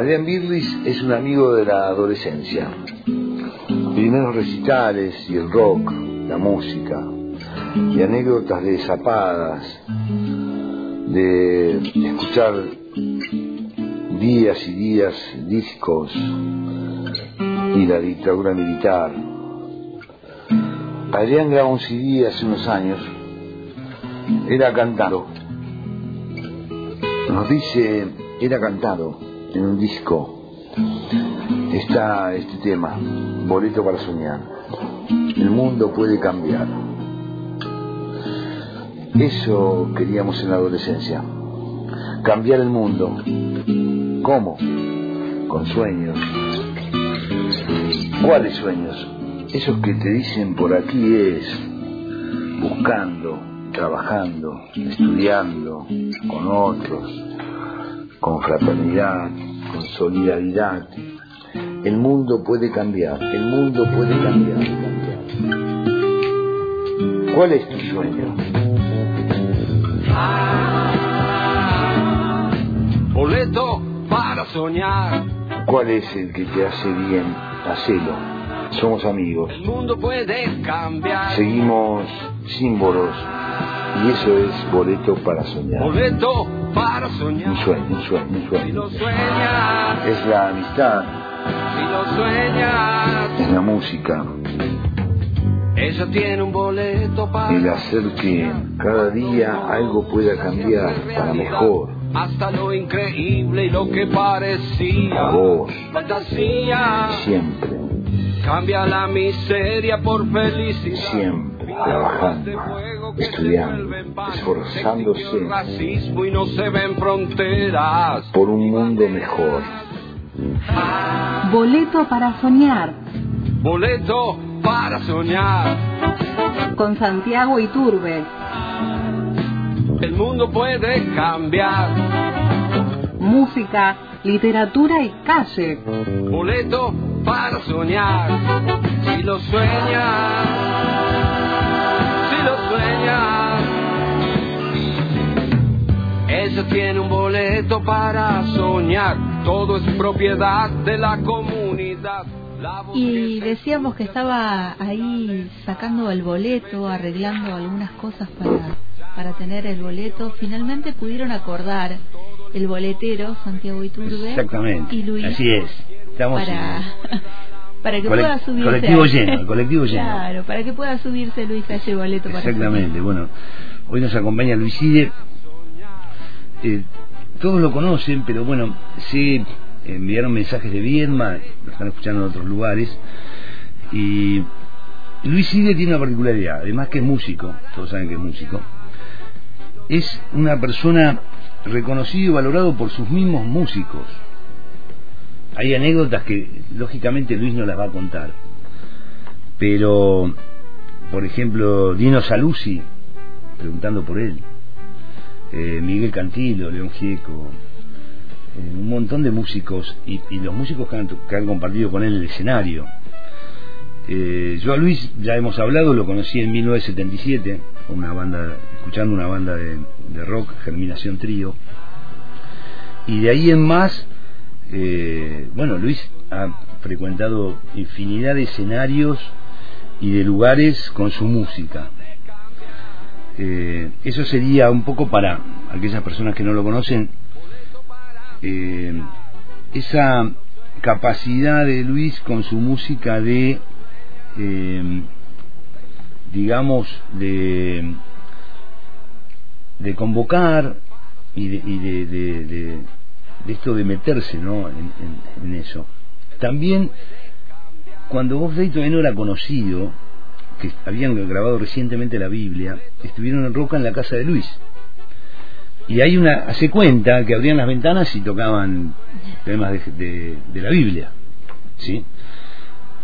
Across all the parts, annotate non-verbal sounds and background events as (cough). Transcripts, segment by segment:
Adrián Birlis es un amigo de la adolescencia. Primeros recitales y el rock, la música, y anécdotas de zapadas, de escuchar días y días discos y la dictadura militar. Adrián grabó un CD hace unos años, era cantado. Nos dice, era cantado en un disco. Está este tema, Boleto para Soñar. El mundo puede cambiar. Eso queríamos en la adolescencia. Cambiar el mundo. ¿Cómo? Con sueños. ¿Cuáles sueños? Esos que te dicen por aquí es buscando, trabajando, estudiando con otros, con fraternidad, con solidaridad. El mundo puede cambiar, el mundo puede cambiar. ¿Cuál es tu sueño? boleto para soñar. ¿Cuál es el que te hace bien? Hacelo. Somos amigos. El mundo puede cambiar. Seguimos símbolos. Y eso es boleto para soñar. Boleto para soñar. Un sueño, un sueño, un Si sueño. lo sueñas, Es la amistad, si lo sueñas, es la música, ella tiene un boleto para el hacer que cada día algo pueda cambiar para mejor. hasta lo increíble y lo que parecía fantasía. siempre, Cambia la miseria por felicidad. siempre trabajando, estudiando, esforzándose racismo y no se ven fronteras. por un mundo mejor. Boleto para soñar Boleto para soñar. con Santiago Iturbe. El mundo puede cambiar. Música, literatura y calle. Boleto para soñar. Si lo sueñas, Ella tiene un boleto para soñar. Todo es propiedad de la comunidad. Y decíamos que estaba ahí sacando el boleto, arreglando algunas cosas para, para tener el boleto. Finalmente pudieron acordar el boletero, Santiago Iturbe, Exactamente. y Luis, Así es. Estamos para, (laughs) para que pueda subirse. colectivo lleno, colectivo lleno. Claro, para que pueda subirse Luis a ese boleto. para Exactamente, bueno, hoy nos acompaña Luiside. Eh, todos lo conocen, pero bueno, sí enviaron mensajes de Viedma, lo están escuchando en otros lugares. Y Luiside tiene una particularidad, además que es músico, todos saben que es músico. Es una persona reconocido y valorado por sus mismos músicos. Hay anécdotas que lógicamente Luis no las va a contar. Pero por ejemplo, Dino Saluzzi, preguntando por él, eh, Miguel Cantilo, León Gieco, eh, un montón de músicos y, los músicos que han, compartido con él el escenario. Eh, yo a Luis ya hemos hablado, lo conocí en 1977, con una banda, escuchando una banda de rock, Germinación Trío, y de ahí en más, eh, bueno, Luis ha frecuentado infinidad de escenarios y de lugares con su música. Eh, eso sería un poco para aquellas personas que no lo conocen, eh, esa capacidad de Luis con su música de, digamos, de, de convocar y de, y de- de- esto de meterse ¿no? en, en- eso. También, cuando Bob Day todavía no era conocido, que habían grabado recientemente la Biblia, estuvieron en Roca en la casa de Luis. Y hay una, hace cuenta que abrían las ventanas y tocaban temas de, de- de la Biblia. ¿Sí?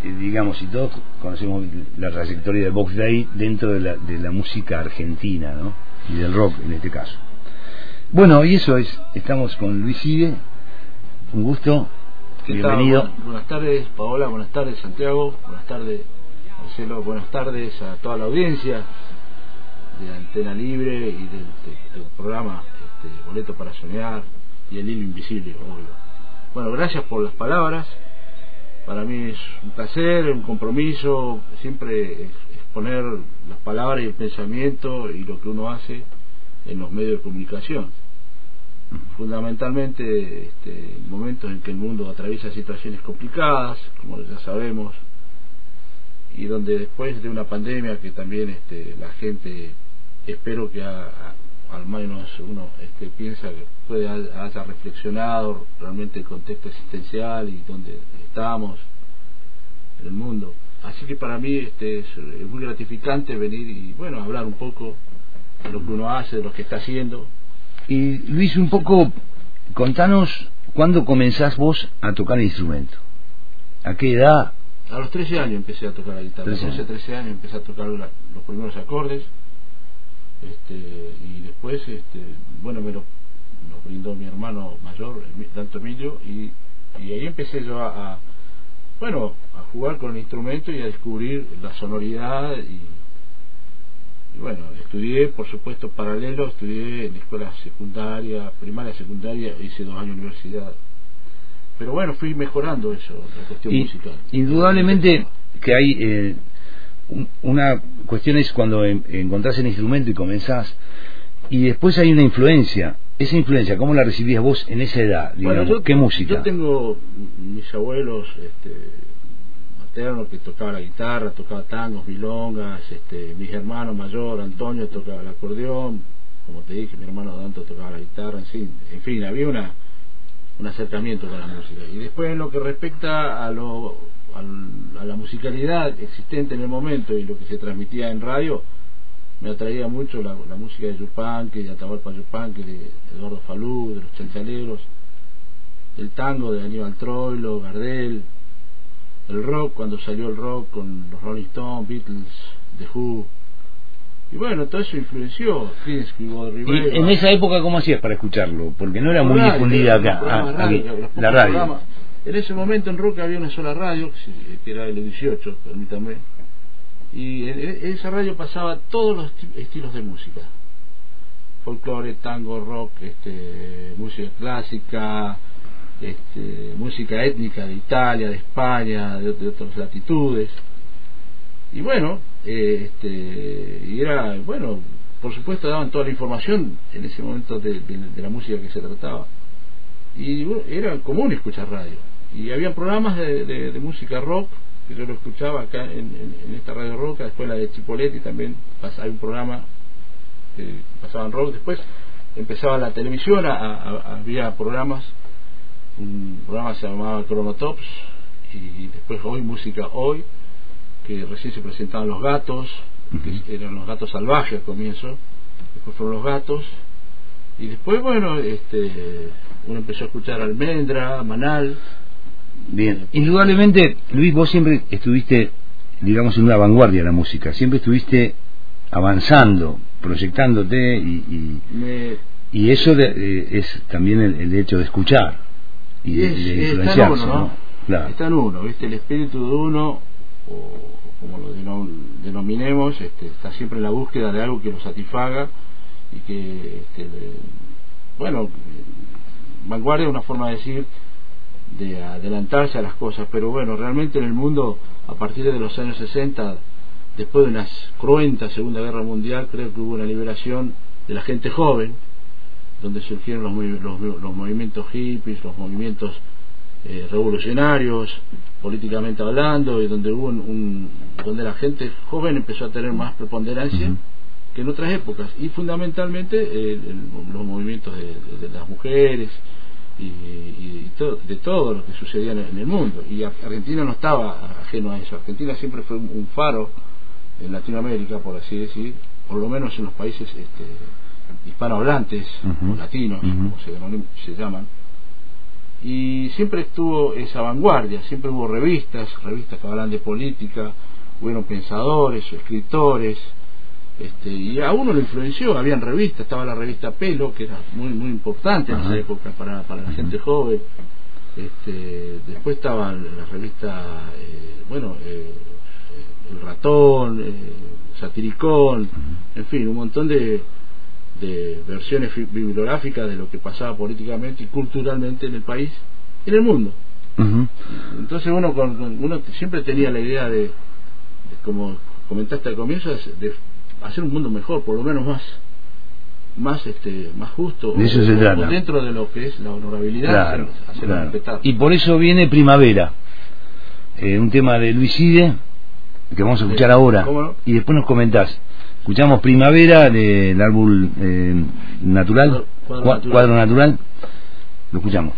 Eh, digamos, y todos conocemos la trayectoria de Box Day dentro de la, de la música argentina, ¿no? Y del rock en este caso. Bueno, y eso es, estamos con Luis Ide, un gusto, bienvenido. Bu- Buenas tardes, Paola. Buenas tardes, Santiago. Buenas tardes, Marcelo. Buenas tardes a toda la audiencia de Antena Libre y del, de- del programa este, Boleto para Soñar y El Hilo Invisible, obvio. bueno, gracias por las palabras. Para mí es un placer, un compromiso, siempre exponer las palabras y el pensamiento y lo que uno hace en los medios de comunicación. Fundamentalmente este, en momentos en que el mundo atraviesa situaciones complicadas, como ya sabemos, y donde después de una pandemia que también este, la gente espero que al menos uno este, piensa que puede haya reflexionado realmente el contexto existencial y donde estamos en el mundo. Así que para mí este, es, muy gratificante venir y bueno hablar un poco de lo que uno hace, de lo que está haciendo. Y Luis, un poco, contanos cuándo comenzás vos a tocar el instrumento. ¿A qué edad? A los 13 años empecé a tocar la guitarra. A los 12, 13 años empecé a tocar los primeros acordes este, y después este, bueno me lo brindó mi hermano mayor tanto Emilio y, y ahí empecé yo a, bueno a jugar con el instrumento y a descubrir la sonoridad y, bueno estudié por supuesto paralelo estudié en la escuela secundaria primaria secundaria hice dos años de universidad pero bueno fui mejorando eso la cuestión musical indudablemente que hay eh, una cuestión es cuando encontrás el instrumento y comenzás, y después hay una influencia. Esa influencia, ¿cómo la recibías vos en esa edad? ¿Qué música? Yo tengo mis abuelos este, que tocaba la guitarra, tocaba tangos, milongas, este, mis hermanos mayor, Antonio tocaba el acordeón, como te dije, mi hermano Danto tocaba la guitarra, en fin, en fin había una un acercamiento con la música. Y después en lo que respecta a lo a la musicalidad existente en el momento y lo que se transmitía en radio, me atraía mucho la, música de Yupanqui, de Atahualpa Yupanqui, de Eduardo Falú, de los chanchaleros, el tango de Aníbal Troilo, Gardel, el rock, cuando salió el rock con los Rolling Stones, Beatles, The Who. Y bueno, todo eso influenció. ¿Y en esa época cómo hacías para escucharlo? Porque no era muy difundida acá, ah, la radio. En ese momento en Roca había una sola radio, que era el 18, permítame, y en esa radio pasaba todos los estilos de música. Folclore, tango, rock, este, música clásica, este, música étnica de Italia, de España, de, otras latitudes. Y bueno, eh, este, y era, bueno, por supuesto daban toda la información en ese momento de, la música que se trataba. Y era común escuchar radio y había programas de, música rock que yo lo escuchaba acá en, esta radio roca, después la de Chipoletti también pasaba un programa que pasaban rock, después empezaba la televisión, había programas, un programa se llamaba Chronotops y después hoy música hoy, que recién se presentaban los gatos, que eran los gatos salvajes al comienzo, después fueron los gatos y después bueno este uno empezó a escuchar Almendra, Manal. Bien, indudablemente, Luis, vos siempre estuviste, digamos, en una vanguardia de la música, siempre estuviste avanzando, proyectándote y, y, eso es también el, hecho de escuchar y de, Está en uno, Está en uno, ¿viste? El espíritu de uno, o como lo denominemos, este, está siempre en la búsqueda de algo que lo satisfaga y que, este, bueno, vanguardia es una forma de decir de adelantarse a las cosas, pero bueno, realmente en el mundo, a partir de los años 60, después de una cruenta Segunda Guerra Mundial, creo que hubo una liberación de la gente joven, donde surgieron los, los, movimientos hippies, los movimientos eh, revolucionarios, políticamente hablando, y donde hubo un, donde la gente joven empezó a tener más preponderancia que en otras épocas, y fundamentalmente eh, los movimientos de las mujeres, y, de todo lo que sucedía en el mundo. Y Argentina no estaba ajeno a eso. Argentina siempre fue un faro en Latinoamérica, por así decir, por lo menos en los países este, hispanohablantes, o latinos, como se, se llaman. Y siempre estuvo esa vanguardia, siempre hubo revistas, revistas que hablan de política, hubieron pensadores, escritores, este, y a uno lo influenció, habían revistas, estaba la revista Pelo, que era muy muy importante en esa época para, para la gente joven, este, después estaba la revista, eh, bueno, eh, El Ratón, eh, Satiricón, en fin, un montón de, de versiones bibliográficas de lo que pasaba políticamente y culturalmente en el país, en el mundo. Entonces uno, con, uno siempre tenía la idea de, como comentaste al comienzo, de hacer un mundo mejor, por lo menos más más este más justo dentro de lo que es la honorabilidad y por eso viene primavera eh, un tema de Luiside que vamos a escuchar ahora. Y después nos comentás escuchamos primavera del árbol eh, natural cuadro natural. Lo escuchamos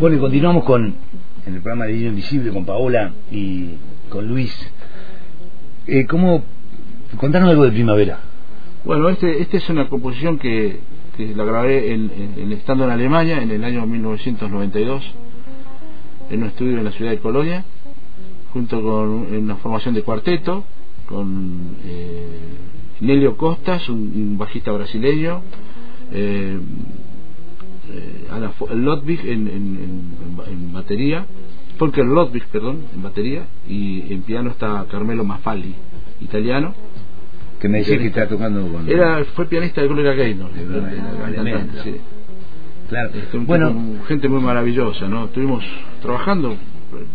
Bueno, y continuamos con en el programa de Dino Invisible con Paola y con Luis. Eh, ¿Cómo? Contanos algo de Primavera. Bueno, este, este es una composición que, la grabé en, en- estando en Alemania en el año 1992 en un estudio en la ciudad de Colonia junto con una formación de cuarteto con eh, Nelio Costas, un, bajista brasileño, eh, eh, Ana en- en batería, Volker Lodvig, perdón, en batería, y en piano está Carmelo Maffali, italiano. Que me decía que está tocando con. Era, fue pianista de Gloria Gaynor, sí. Claro. Este, un Bueno, tipo- gente muy maravillosa, ¿no? Estuvimos trabajando,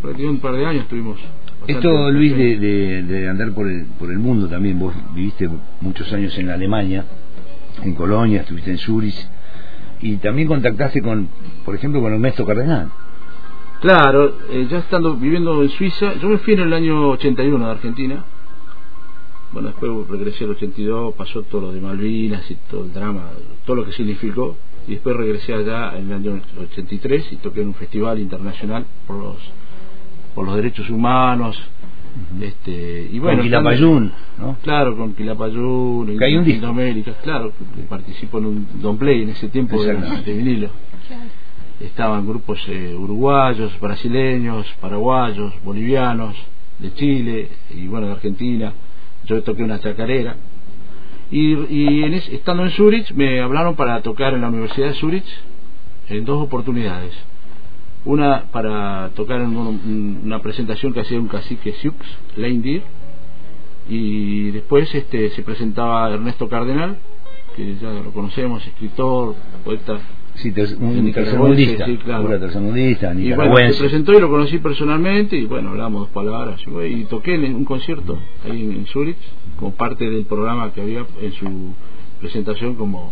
prácticamente un par de años estuvimos. Esto, Luis, de, de- de andar por el, por el mundo también, vos viviste muchos años en Alemania, en Colonia, estuviste en Zurich, y también contactaste con, por ejemplo, con Ernesto Cardenal. Claro, eh, ya estando viviendo en Suiza, yo me fui en el año 81 de Argentina. Bueno, después regresé al 82, pasó todo lo de Malvinas y todo el drama, todo lo que significó. Y después regresé allá en el año 83 y toqué en un festival internacional por los por los derechos humanos. este y bueno, con Quilapayún, ¿no? Claro, con Quilapayún, Que hay un disco. Claro, participó en un Don Play en ese tiempo de, de vinilo. Estaban grupos eh, uruguayos, brasileños, paraguayos, bolivianos, de Chile y bueno, de Argentina. Yo toqué una chacarera. Y, en es- estando en Zurich me hablaron para tocar en la Universidad de Zurich en dos oportunidades. Una para tocar en un- una presentación que hacía un cacique Sioux, Leindir, y después este se presentaba Ernesto Cardenal, que ya lo conocemos, escritor, poeta Sí, ter- un tercermundista, sí, claro. pura tercermundista, y bueno, se presentó y lo conocí personalmente y bueno, hablamos dos palabras y, toqué en un concierto ahí en, en Zurich como parte del programa que había en su presentación como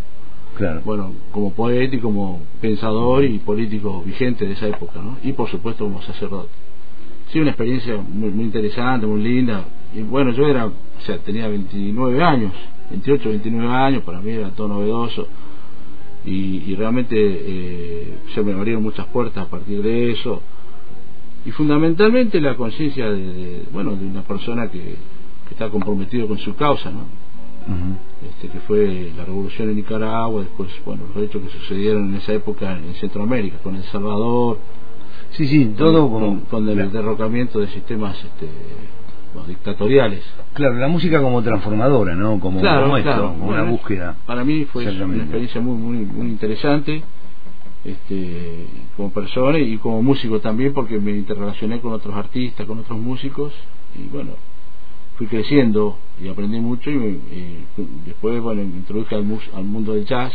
claro. bueno como poeta y como pensador y político vigente de esa época ¿no? y por supuesto como sacerdote sí una experiencia muy, muy interesante muy linda y bueno yo era o sea tenía 29 años 28 29 años para mí era todo novedoso y, y realmente eh, se me abrieron muchas puertas a partir de eso. Y fundamentalmente la conciencia de, de, bueno de una persona que, que está comprometido con su causa no este, que fue la revolución en Nicaragua, después, bueno, los hechos que sucedieron en esa época en Centroamérica, con El Salvador, Sí, sí, todo con, el claro. derrocamiento de sistemas este, dictatoriales. Claro, la música como transformadora, ¿no? Como, Claro, como esto, claro. como Bueno, una búsqueda. Para mí fue una experiencia muy, muy, muy interesante este, como persona y como músico también, porque me interrelacioné con otros artistas, con otros músicos, y bueno, fui creciendo y aprendí mucho y, y después bueno me introduje al, mus- al mundo del jazz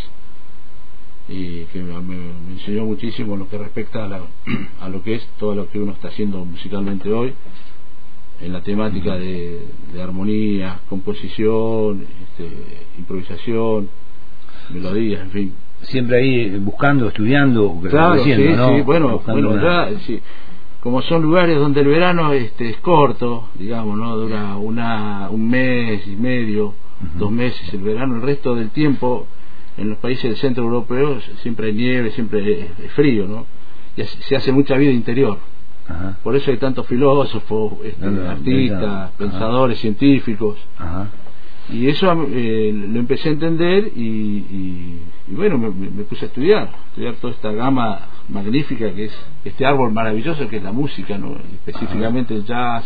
y que me, me- me enseñó muchísimo en lo que respecta a, la- (clears throat) a lo que es todo lo que uno está haciendo musicalmente hoy en la temática de, de armonía, composición, este, improvisación, melodías, en fin. Siempre ahí eh, buscando, estudiando, Claro, sí, creciendo, ¿no? sí, bueno, Buscando bueno una- ya, sí, como son lugares donde el verano este, es corto, digamos, ¿no? Dura una, un mes y medio, dos meses el verano, el resto del tiempo en los países del centro europeo siempre hay nieve, siempre es, frío, ¿no? Y se hace mucha vida interior. Ajá, Por eso hay tantos filósofos, este, artistas. Ajá. pensadores, científicos. ajá. Y eso eh, lo empecé a entender y, y- y bueno, me puse a estudiar, estudiar toda esta gama magnífica que es este árbol maravilloso que es la música, ¿no? específicamente el jazz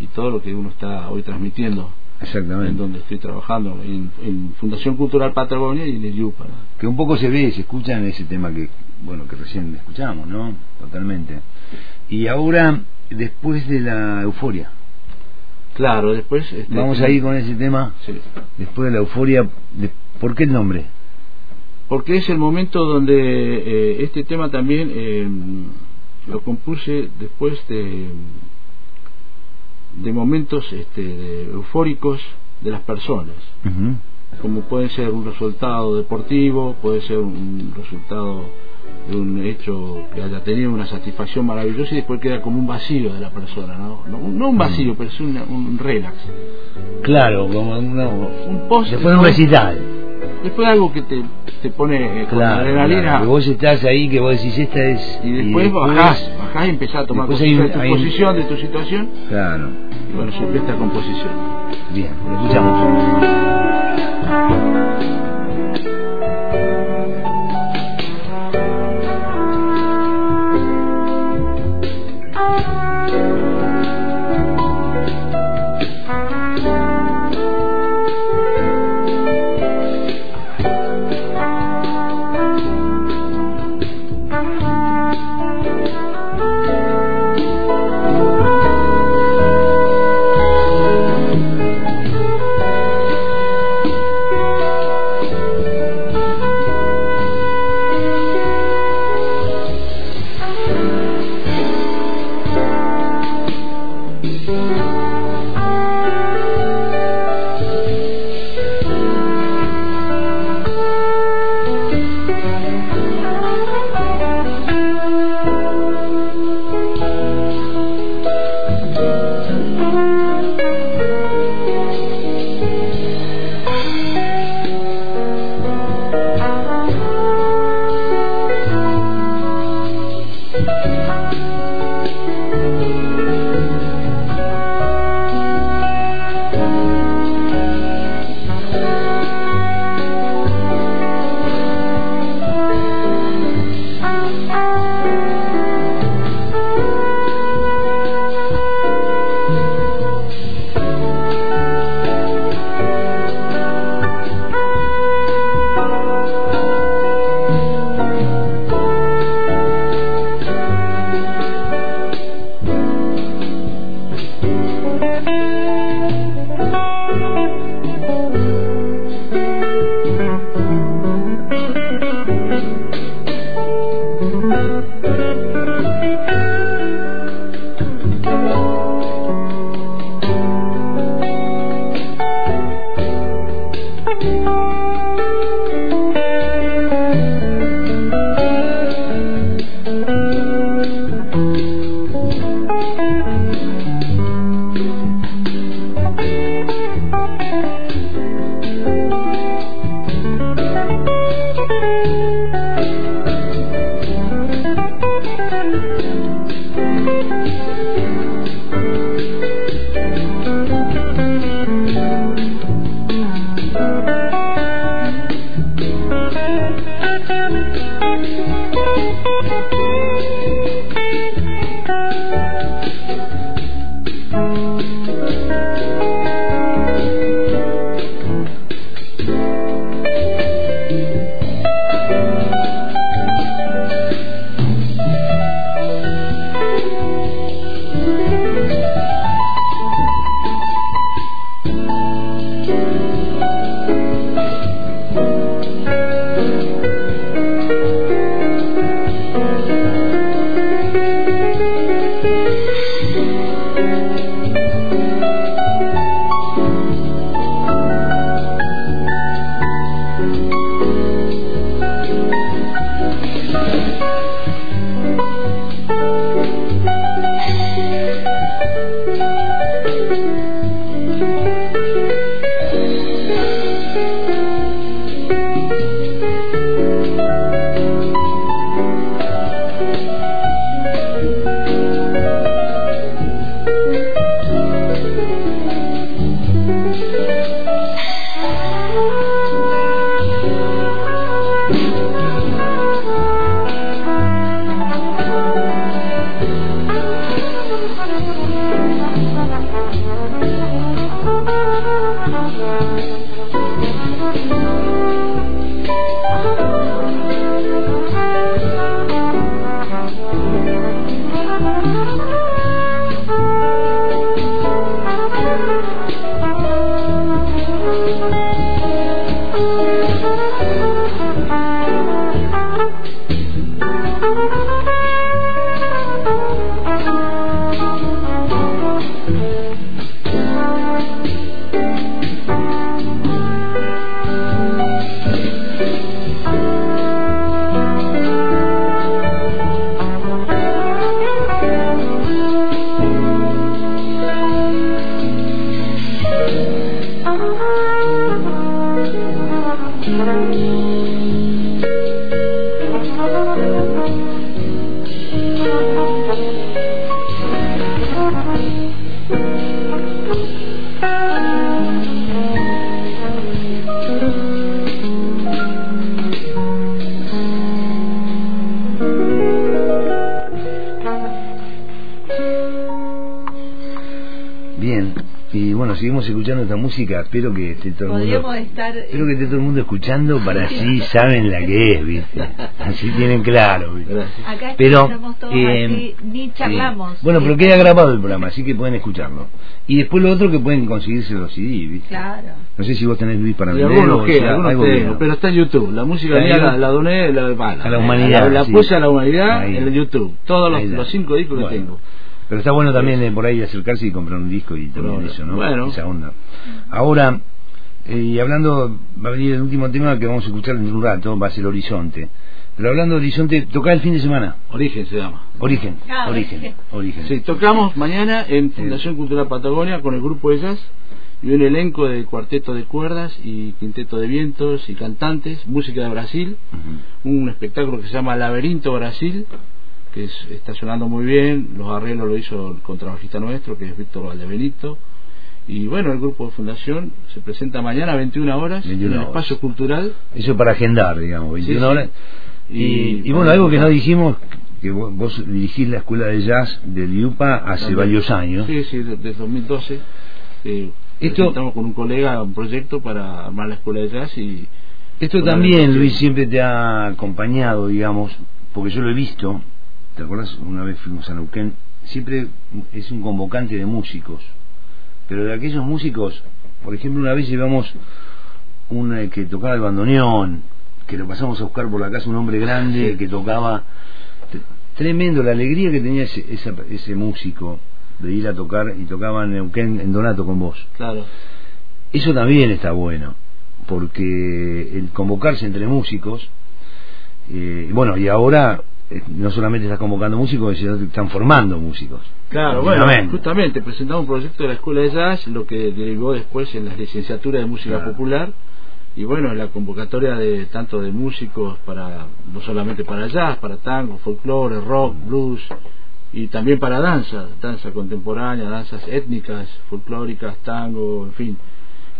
y todo lo que uno está hoy transmitiendo en Exactamente. donde estoy trabajando, en, en Fundación Cultural Patagonia y en el IUPA. Que un poco se ve, se escucha en ese tema que, bueno, que recién escuchamos, ¿no? Totalmente. Y ahora, después de la euforia, Claro, después... este, vamos a ir con ese tema, Sí. después de la euforia, de- ¿por qué el nombre? porque es el momento donde eh, este tema también eh, lo compuse después de de momentos este, de- eufóricos de las personas. Como puede ser un resultado deportivo puede ser un resultado de un hecho que haya tenido una satisfacción maravillosa y después queda como un vacío de la persona no, no, no un vacío pero es una- un relax. Claro, como una, un post después de un recital. Después algo que te, te pone eh, con Claro, adrenalina. claro, que vos estás ahí, que vos decís esta es... y después bajás, bajás y empezás a tomar después conciencia de tu hay posición, de tu situación, Claro, y bueno, surge esta composición. bien, lo escuchamos. Música, espero que esté todo el mundo, estar, espero que esté todo el mundo escuchando para así saben la que es, ¿viste? Así tienen claro, ¿viste? Acá pero todos eh, así, ni charlamos. eh, bueno, pero queda grabado el programa, así que pueden escucharlo. Y después lo otro que pueden conseguirse los CD, ¿viste? Claro. No sé si vos tenés Luis para vender algunos o sea, algo tengo, pero está en YouTube. La música mía la, la doné la, bueno, A la humanidad, La, la sí. puse a la humanidad Ahí. en el YouTube. Todos los, los cinco discos Bueno. que tengo. Pero está bueno también eh, por ahí acercarse y comprar un disco y también Bueno, eso, ¿no? bueno. Esa onda. Ahora, eh, y hablando, va a venir el último tema que vamos a escuchar en un rato, va a ser Horizonte. Pero hablando de Horizonte, toca el fin de semana. Origen se llama. Origen, Ah, origen, origen. origen. Sí, tocamos mañana en Fundación Cultural Patagonia con el grupo de jazz y un elenco de cuarteto de cuerdas y quinteto de vientos y cantantes, música de Brasil, un espectáculo que se llama Laberinto Brasil, que es- está sonando muy bien, los arreglos lo hizo el contrabajista nuestro, que es Víctor Valdebenito, y bueno, el grupo de Fundación se presenta mañana a 21 horas 21 en el horas. espacio cultural. Eso para agendar, digamos, 21 Sí, sí. horas. Y, Y- y bueno, algo que no dijimos, que vos, vos dirigís la escuela de jazz del IUPA hace También. varios años. Sí, sí, de- desde 2012. Eh, Esto- estamos con un colega un proyecto para armar la escuela de jazz y Esto también. Luis, siempre te ha acompañado, digamos, porque yo lo he visto, ¿te acuerdas? Una vez fuimos a Neuquén, siempre es un convocante de músicos, pero de aquellos músicos, por ejemplo, una vez llevamos un eh, que tocaba el bandoneón, que lo pasamos a buscar por la casa, un hombre grande que tocaba, tremendo la alegría que tenía ese, ese músico de ir a tocar y tocaba en Neuquén, en Donato con vos. claro, Eso también está bueno, porque el convocarse entre músicos, eh, bueno, y ahora no solamente estás convocando músicos, sino que están formando músicos. claro, bueno, justamente presentamos un proyecto de la escuela de jazz, lo que derivó después en la licenciatura de música Claro. popular y bueno, la convocatoria de tanto de músicos para no solamente para jazz, para tango, folclore, rock, blues y también para danza, danza contemporánea, danzas étnicas, folclóricas, tango, en fin.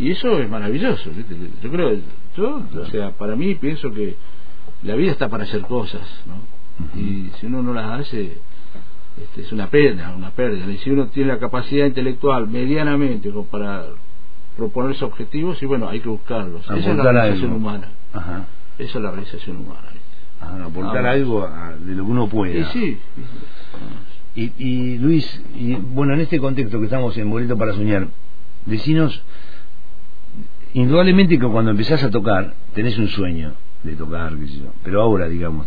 Y eso es maravilloso, yo creo, yo, o sea, para mí pienso que la vida está para hacer cosas, ¿no? Y si uno no las hace, este, es una pena, una pérdida. Y si uno tiene la capacidad intelectual medianamente como para proponerse objetivos, y bueno, hay que buscarlos. Esa es la realización algo. humana. Ajá. Esa es la realización humana. aportar Ah, algo a- de lo que uno Y pueda. sí, Y, y, Luis, y, bueno, en este contexto que estamos en Boleto para Soñar, decinos, indudablemente que cuando empezás a tocar, tenés un sueño de tocar, qué sé yo, pero ahora, digamos,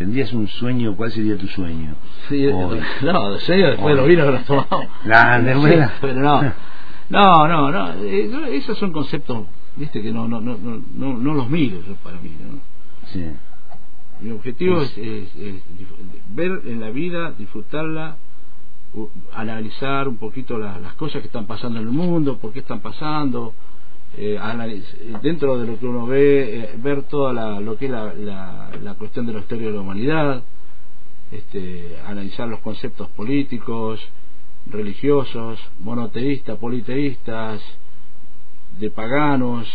¿tendrías un sueño? ¿Cuál sería tu sueño? sí, Hoy. (laughs) no, de serio, después de los vinos que nos tomamos. La Sí, pero no, (laughs) no, no, no, eh, no, esos son conceptos, viste, que no, no, no, no, no, no los miro yo para mí, ¿no? Sí. Mi objetivo es, es- ver en la vida, disfrutarla, analizar un poquito la- las cosas que están pasando en el mundo, por qué están pasando, eh, analiz- dentro de lo que uno ve, eh, ver toda la, lo que es la, la, la cuestión de la historia de la humanidad, este, analizar los conceptos políticos, religiosos, monoteístas, politeístas, de paganos,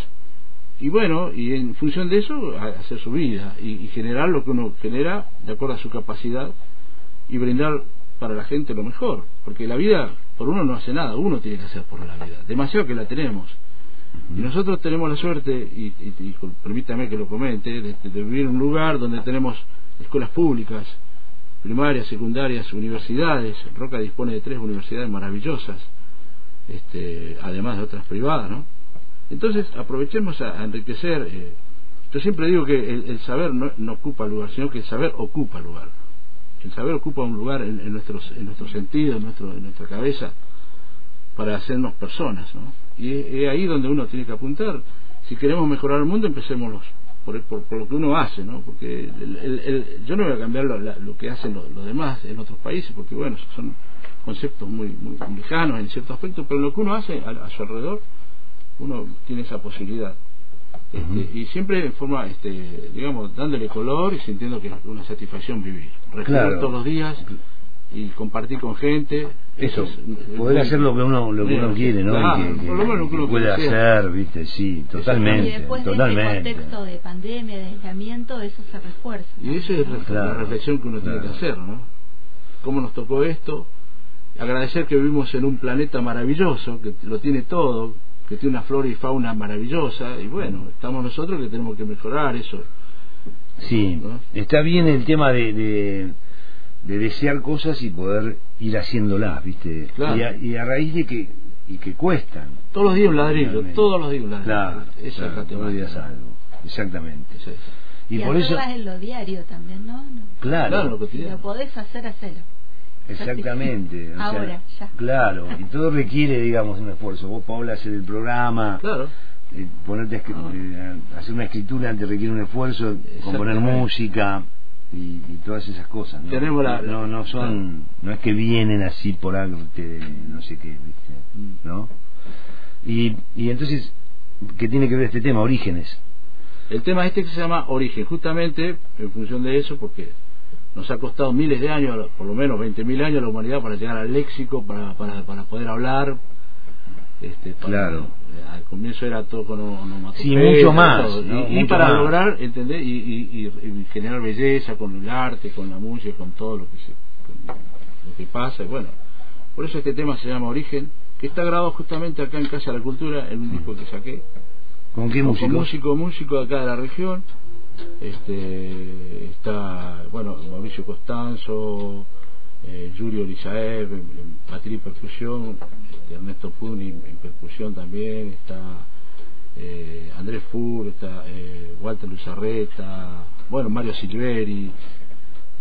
y bueno, y en función de eso, hacer su vida y generar lo que uno genera de acuerdo a su capacidad y brindar para la gente lo mejor, porque la vida por uno no hace nada, uno tiene que hacer por la vida, demasiado que la tenemos. Y nosotros tenemos la suerte, y, y- permítame que lo comente, de, vivir en un lugar donde tenemos escuelas públicas, primarias, secundarias, universidades. Roca dispone de tres universidades maravillosas, este, además de otras privadas, ¿no? Entonces aprovechemos a, enriquecer. eh, yo siempre digo que el, saber no, no ocupa lugar, sino que el saber ocupa lugar. El saber ocupa un lugar en, en nuestros en nuestros sentidos, en, nuestro, en nuestra cabeza, para hacernos personas, ¿no? Y es, es ahí donde uno tiene que apuntar. Si queremos mejorar el mundo, empecémoslo por, por, por lo que uno hace, ¿no? Porque el- el- el- yo no voy a cambiar lo, la- lo que hacen los, demás en otros países, porque bueno, son conceptos muy, muy lejanos en cierto aspecto, pero lo que uno hace a, a su alrededor, uno tiene esa posibilidad. Este, Y siempre en forma, este, digamos, dándole color y sintiendo que es una satisfacción vivir. Respirar Claro. todos los días y compartir con gente. Eso, es- poder hacer lo que uno, lo que uno quiere, ¿no? claro, Y que, que- por lo menos lo que uno que puede hacer. ¿viste? Sí, Y totalmente. después de este totalmente. contexto de pandemia, de aislamiento, eso se refuerza. ¿no? Y esa es la- Claro, la reflexión que uno tiene que hacer, ¿no? ¿Cómo nos tocó esto? Agradecer que vivimos en un planeta maravilloso, que lo tiene todo, que tiene una flora y fauna maravillosa, y bueno, estamos nosotros que tenemos que mejorar eso. Sí, ¿no? está bien el tema de, de, de desear cosas y poder ir haciéndolas, ¿viste? Claro. Y, a, y a raíz de que y que cuestan. Todos los días un ladrillo, Realmente. todos los días un ladrillo. Claro, Esa claro, es la todos los días algo. Exactamente. Sí. Y, Y, por eso, en lo diario también, ¿no? No. claro, Claro, lo Si lo podés hacer, hacelo. exactamente. o sea, Ahora, ya. Claro, y (laughs) todo requiere, digamos, un esfuerzo. Vos, Paula, hacer el programa, Claro. eh, ponerte a escri- Ah. eh, hacer una escritura te requiere un esfuerzo, componer música y, y todas esas cosas. ¿no? Tenemos la- no, no son, no es que vienen así por arte, no sé qué, ¿viste? Mm. ¿no? Y, y entonces, ¿qué tiene que ver este tema? Orígenes. El tema este que se llama origen, justamente en función de eso, porque nos ha costado miles de años, por lo menos 20.000 años a la humanidad para llegar al léxico, para, para, para poder hablar. Este, para- Claro. eh, Al comienzo era todo con onomatopeya, Sí, mucho más, todo, ¿no? Y, para más. lograr, ¿entendés? Y, y- y- y generar belleza con el arte, con la música, con todo lo que, se, con lo que pasa. Y bueno, por eso este tema se llama Origen, que está grabado justamente acá en Casa de la Cultura, en un disco que saqué. ¿Con qué Con músico? músico, músico de acá de la región. Este, está, bueno, Mauricio Costanzo, eh, Julio Elisaev en, en batería y percusión, este, Ernesto Puni en, en percusión también, está eh, Andrés Fur, está eh, Walter Luzarreta, bueno, Mario Silveri,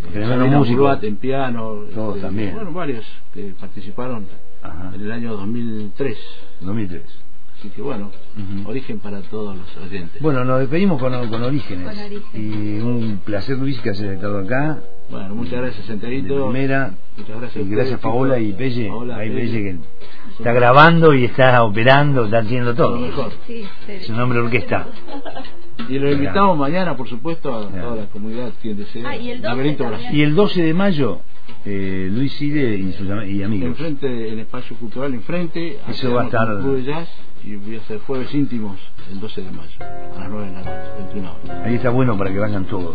eh. Buruat en piano, Todos este, también. bueno, varios que participaron Ajá. en el año 2003. 2003. Así que bueno, origen para todos los oyentes. Bueno, nos despedimos con, con Orígenes. Con Orígenes. Y un placer, Luis, que hayas estado acá. Bueno, muchas gracias, Santiaguito. de primera. Muchas gracias. Y gracias. Paola y Pelle. Paola, Hay Pelle. Que está grabando y está operando, está haciendo todo. Lo mejor. Sí, sí. Es un hombre orquesta. (laughs) Y lo invitamos mañana, por supuesto, a toda la comunidad quien. Ah, y el 12 Laberinto también. Brasil. Y el 12 de mayo, eh, Luis Side y sus am- y amigos. Enfrente, en Espacio Cultural, enfrente. Eso va a estar- de jazz y voy a hacer jueves íntimos el 12 de mayo, a las 9 de la noche, 21 horas. Ahí está bueno para que vayan todos.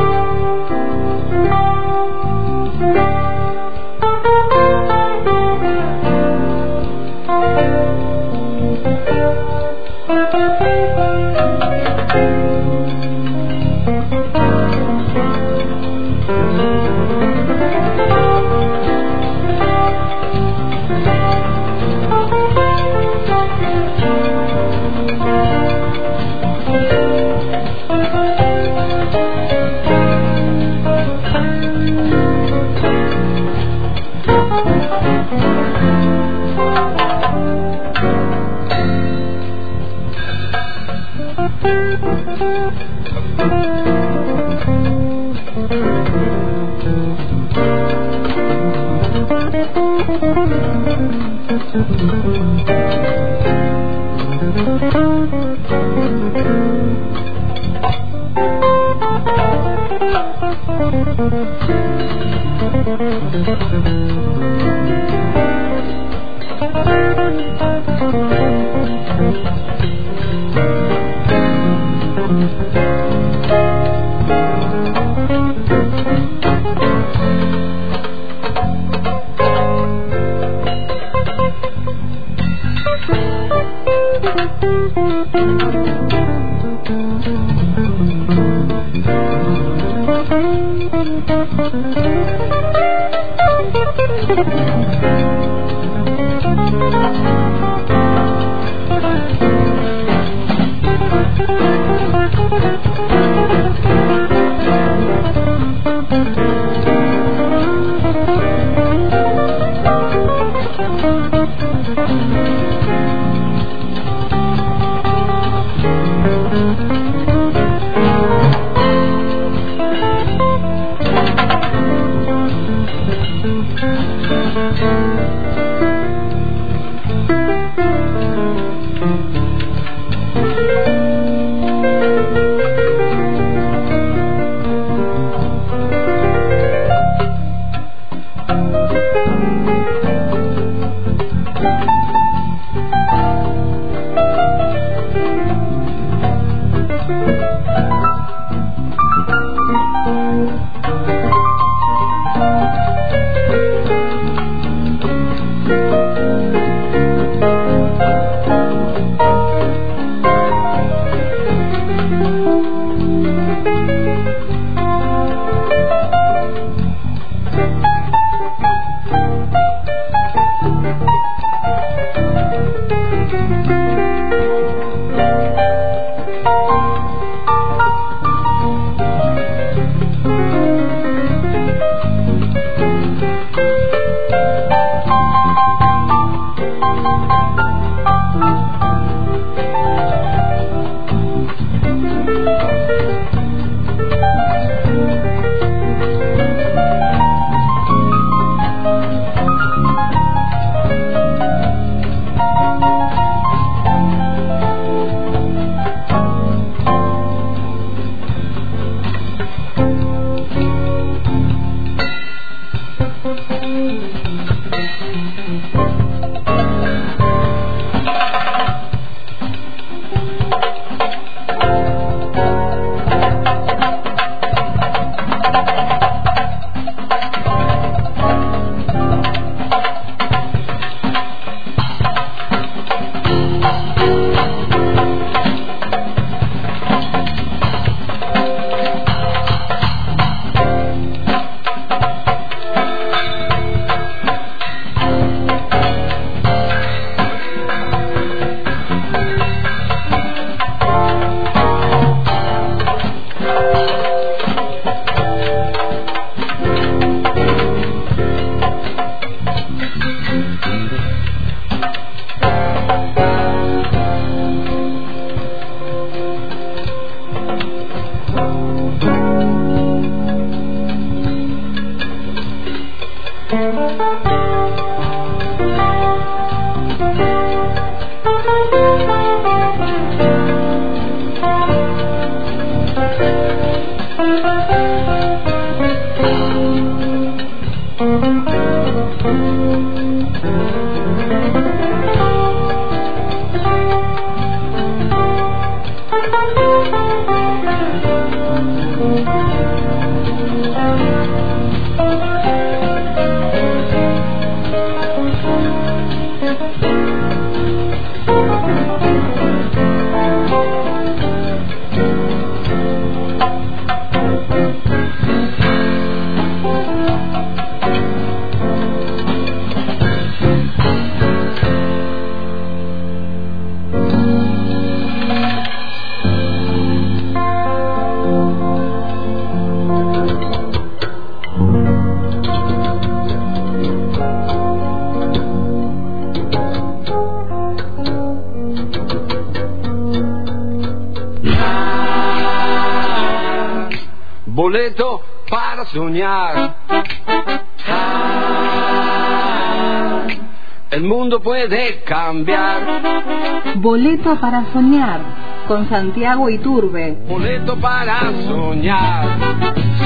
cambiar. Boleto para soñar con Santiago Iturbe. Boleto para soñar.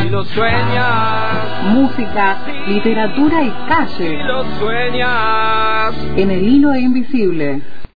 Si lo sueñas. Música, literatura y Si calle lo sueñas. en el hilo invisible.